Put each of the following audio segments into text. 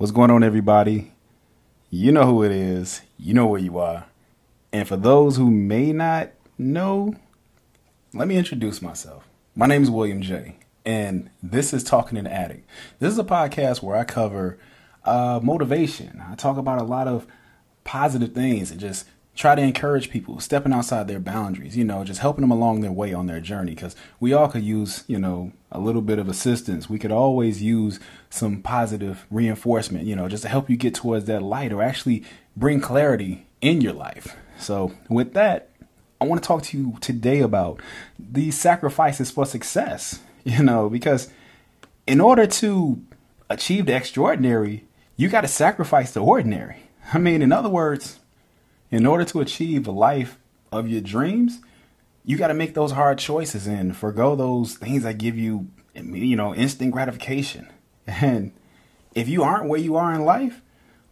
What's going on, everybody? You know who it is. You know where you are. And for those who may not know, let me introduce myself. My name is William J. And this is Talking in the Attic. This is a podcast where I cover uh, motivation. I talk about a lot of positive things and just try to encourage people stepping outside their boundaries, you know, just helping them along their way on their journey. Because we all could use, you know, a little bit of assistance. We could always use some positive reinforcement, you know, just to help you get towards that light or actually bring clarity in your life. So, with that, I want to talk to you today about these sacrifices for success, you know, because in order to achieve the extraordinary, you got to sacrifice the ordinary. I mean, in other words, in order to achieve a life of your dreams, you got to make those hard choices and forego those things that give you, you know, instant gratification. And if you aren't where you are in life,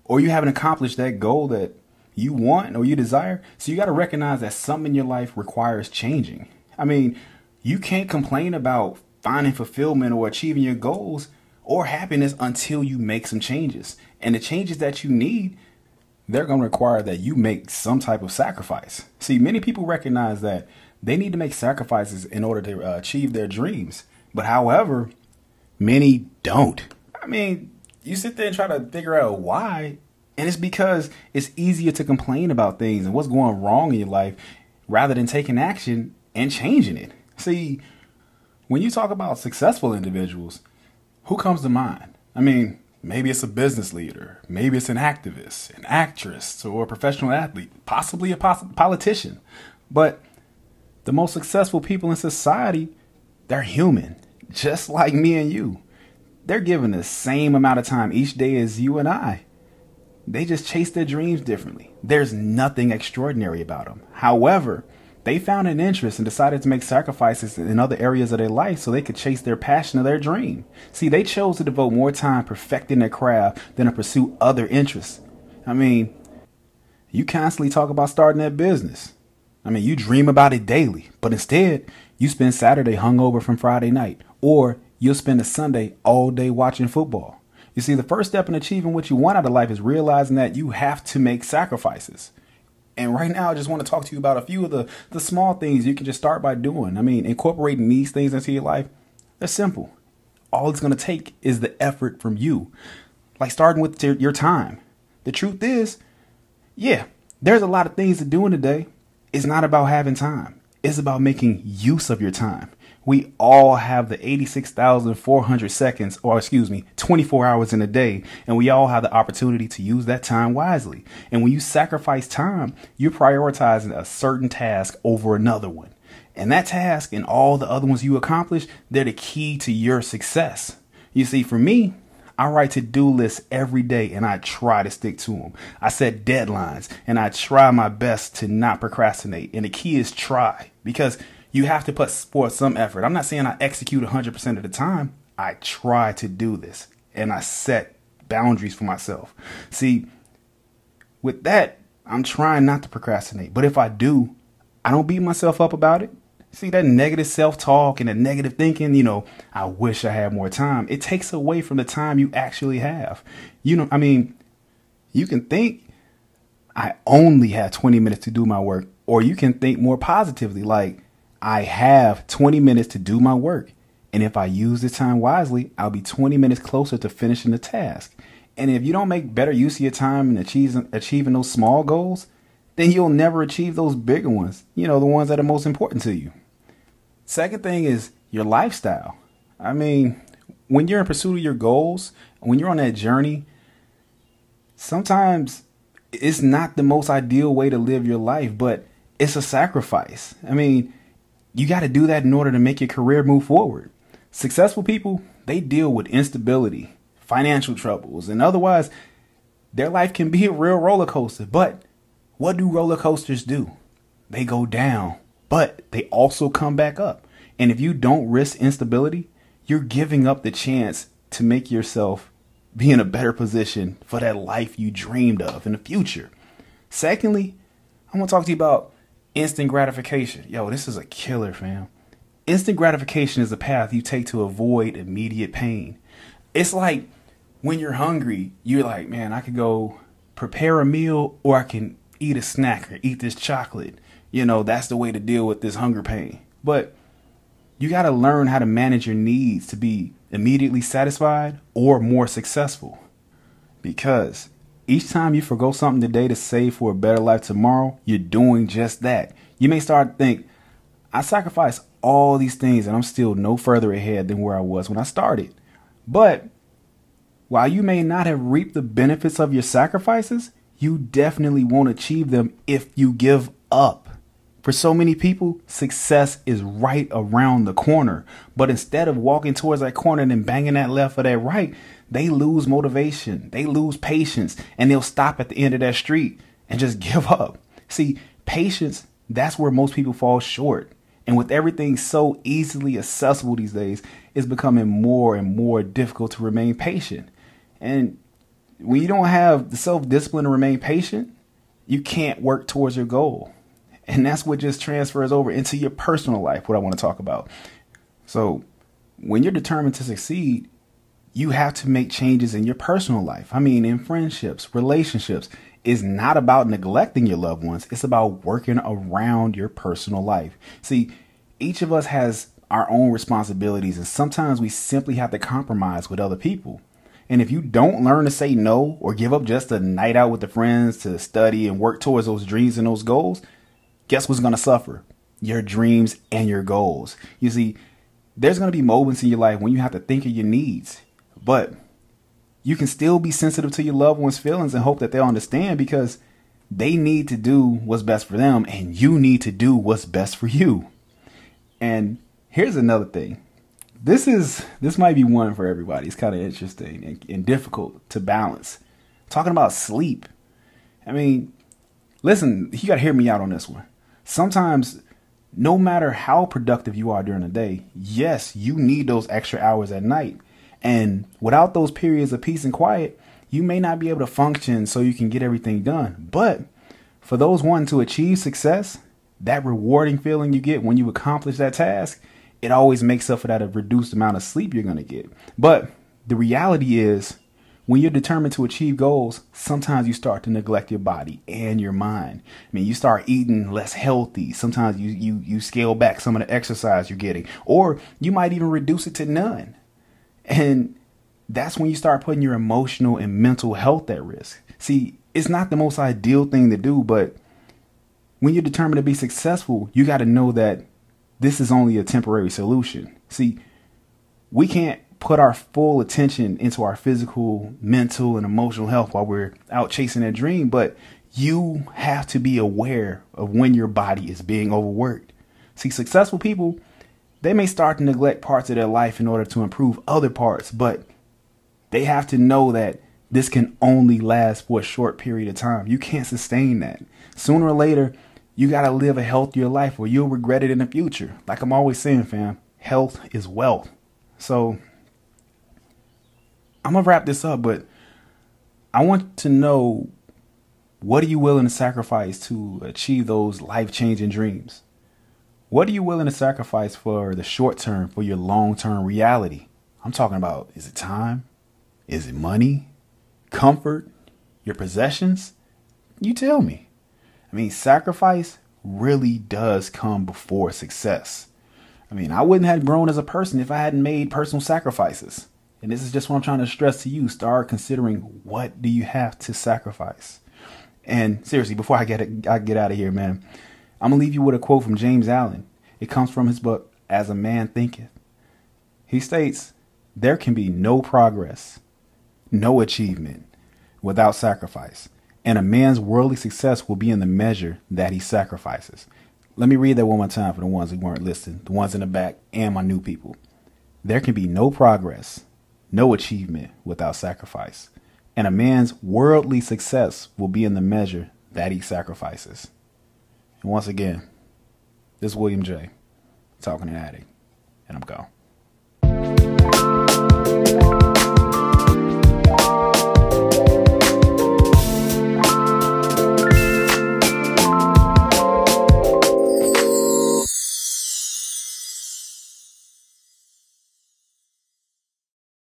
or you haven't accomplished that goal that you want or you desire, so you got to recognize that something in your life requires changing. I mean, you can't complain about finding fulfillment or achieving your goals or happiness until you make some changes. And the changes that you need they're going to require that you make some type of sacrifice. See, many people recognize that they need to make sacrifices in order to uh, achieve their dreams. But however, many don't. I mean, you sit there and try to figure out why, and it's because it's easier to complain about things and what's going wrong in your life rather than taking action and changing it. See, when you talk about successful individuals, who comes to mind? I mean, Maybe it's a business leader. Maybe it's an activist, an actress, or a professional athlete, possibly a politician. But the most successful people in society, they're human, just like me and you. They're given the same amount of time each day as you and I. They just chase their dreams differently. There's nothing extraordinary about them. However, they found an interest and decided to make sacrifices in other areas of their life so they could chase their passion or their dream. See, they chose to devote more time perfecting their craft than to pursue other interests. I mean, you constantly talk about starting that business. I mean, you dream about it daily, but instead, you spend Saturday hungover from Friday night, or you'll spend a Sunday all day watching football. You see, the first step in achieving what you want out of life is realizing that you have to make sacrifices. And right now, I just want to talk to you about a few of the, the small things you can just start by doing. I mean, incorporating these things into your life, they're simple. All it's going to take is the effort from you. Like starting with your time. The truth is, yeah, there's a lot of things to do in a day. It's not about having time. It's about making use of your time we all have the 86,400 seconds, or excuse me, 24 hours in a day, and we all have the opportunity to use that time wisely. And when you sacrifice time, you're prioritizing a certain task over another one. And that task and all the other ones you accomplish, they're the key to your success. You see, for me, I write to do lists every day and I try to stick to them. I set deadlines and I try my best to not procrastinate. And the key is try because you have to put forth some effort. I'm not saying I execute 100% of the time. I try to do this and I set boundaries for myself. See, with that, I'm trying not to procrastinate. But if I do, I don't beat myself up about it. See, that negative self talk and the negative thinking, you know, I wish I had more time. It takes away from the time you actually have. You know, I mean, you can think, I only have 20 minutes to do my work, or you can think more positively, like, I have 20 minutes to do my work. And if I use the time wisely, I'll be 20 minutes closer to finishing the task. And if you don't make better use of your time and achieving, achieving those small goals, then you'll never achieve those bigger ones, you know, the ones that are most important to you. Second thing is your lifestyle. I mean, when you're in pursuit of your goals, when you're on that journey, sometimes it's not the most ideal way to live your life, but it's a sacrifice. I mean, you got to do that in order to make your career move forward. Successful people, they deal with instability, financial troubles, and otherwise, their life can be a real roller coaster. But what do roller coasters do? They go down, but they also come back up. And if you don't risk instability, you're giving up the chance to make yourself be in a better position for that life you dreamed of in the future. Secondly, I want to talk to you about Instant gratification. Yo, this is a killer, fam. Instant gratification is a path you take to avoid immediate pain. It's like when you're hungry, you're like, man, I could go prepare a meal or I can eat a snack or eat this chocolate. You know, that's the way to deal with this hunger pain. But you got to learn how to manage your needs to be immediately satisfied or more successful. Because each time you forego something today to save for a better life tomorrow, you're doing just that. You may start to think, I sacrificed all these things and I'm still no further ahead than where I was when I started. But while you may not have reaped the benefits of your sacrifices, you definitely won't achieve them if you give up. For so many people, success is right around the corner. But instead of walking towards that corner and then banging that left or that right, they lose motivation, they lose patience, and they'll stop at the end of that street and just give up. See, patience, that's where most people fall short. And with everything so easily accessible these days, it's becoming more and more difficult to remain patient. And when you don't have the self discipline to remain patient, you can't work towards your goal. And that's what just transfers over into your personal life, what I want to talk about. So, when you're determined to succeed, you have to make changes in your personal life. I mean, in friendships, relationships. It's not about neglecting your loved ones, it's about working around your personal life. See, each of us has our own responsibilities, and sometimes we simply have to compromise with other people. And if you don't learn to say no or give up just a night out with the friends to study and work towards those dreams and those goals, guess what's going to suffer? Your dreams and your goals. You see, there's going to be moments in your life when you have to think of your needs, but you can still be sensitive to your loved ones' feelings and hope that they'll understand because they need to do what's best for them and you need to do what's best for you. And here's another thing this is this might be one for everybody. It's kind of interesting and, and difficult to balance. Talking about sleep. I mean, listen, you got to hear me out on this one. Sometimes no matter how productive you are during the day, yes, you need those extra hours at night. And without those periods of peace and quiet, you may not be able to function so you can get everything done. But for those wanting to achieve success, that rewarding feeling you get when you accomplish that task, it always makes up for that reduced amount of sleep you're going to get. But the reality is, when you're determined to achieve goals, sometimes you start to neglect your body and your mind. I mean, you start eating less healthy. Sometimes you you you scale back some of the exercise you're getting, or you might even reduce it to none. And that's when you start putting your emotional and mental health at risk. See, it's not the most ideal thing to do, but when you're determined to be successful, you got to know that this is only a temporary solution. See, we can't put our full attention into our physical, mental, and emotional health while we're out chasing a dream, but you have to be aware of when your body is being overworked. See, successful people, they may start to neglect parts of their life in order to improve other parts, but they have to know that this can only last for a short period of time. You can't sustain that. Sooner or later, you got to live a healthier life or you'll regret it in the future. Like I'm always saying, fam, health is wealth. So I'm going to wrap this up, but I want to know what are you willing to sacrifice to achieve those life changing dreams? What are you willing to sacrifice for the short term, for your long term reality? I'm talking about is it time? Is it money? Comfort? Your possessions? You tell me. I mean, sacrifice really does come before success. I mean, I wouldn't have grown as a person if I hadn't made personal sacrifices. And this is just what I'm trying to stress to you. Start considering what do you have to sacrifice. And seriously, before I get it, I get out of here, man, I'm gonna leave you with a quote from James Allen. It comes from his book As a Man Thinketh. He states, "There can be no progress, no achievement without sacrifice and a man's worldly success will be in the measure that he sacrifices. Let me read that one more time for the ones who weren't listening, the ones in the back, and my new people. There can be no progress, no achievement without sacrifice, and a man's worldly success will be in the measure that he sacrifices. And once again, this is William J. talking to Attic, and I'm gone.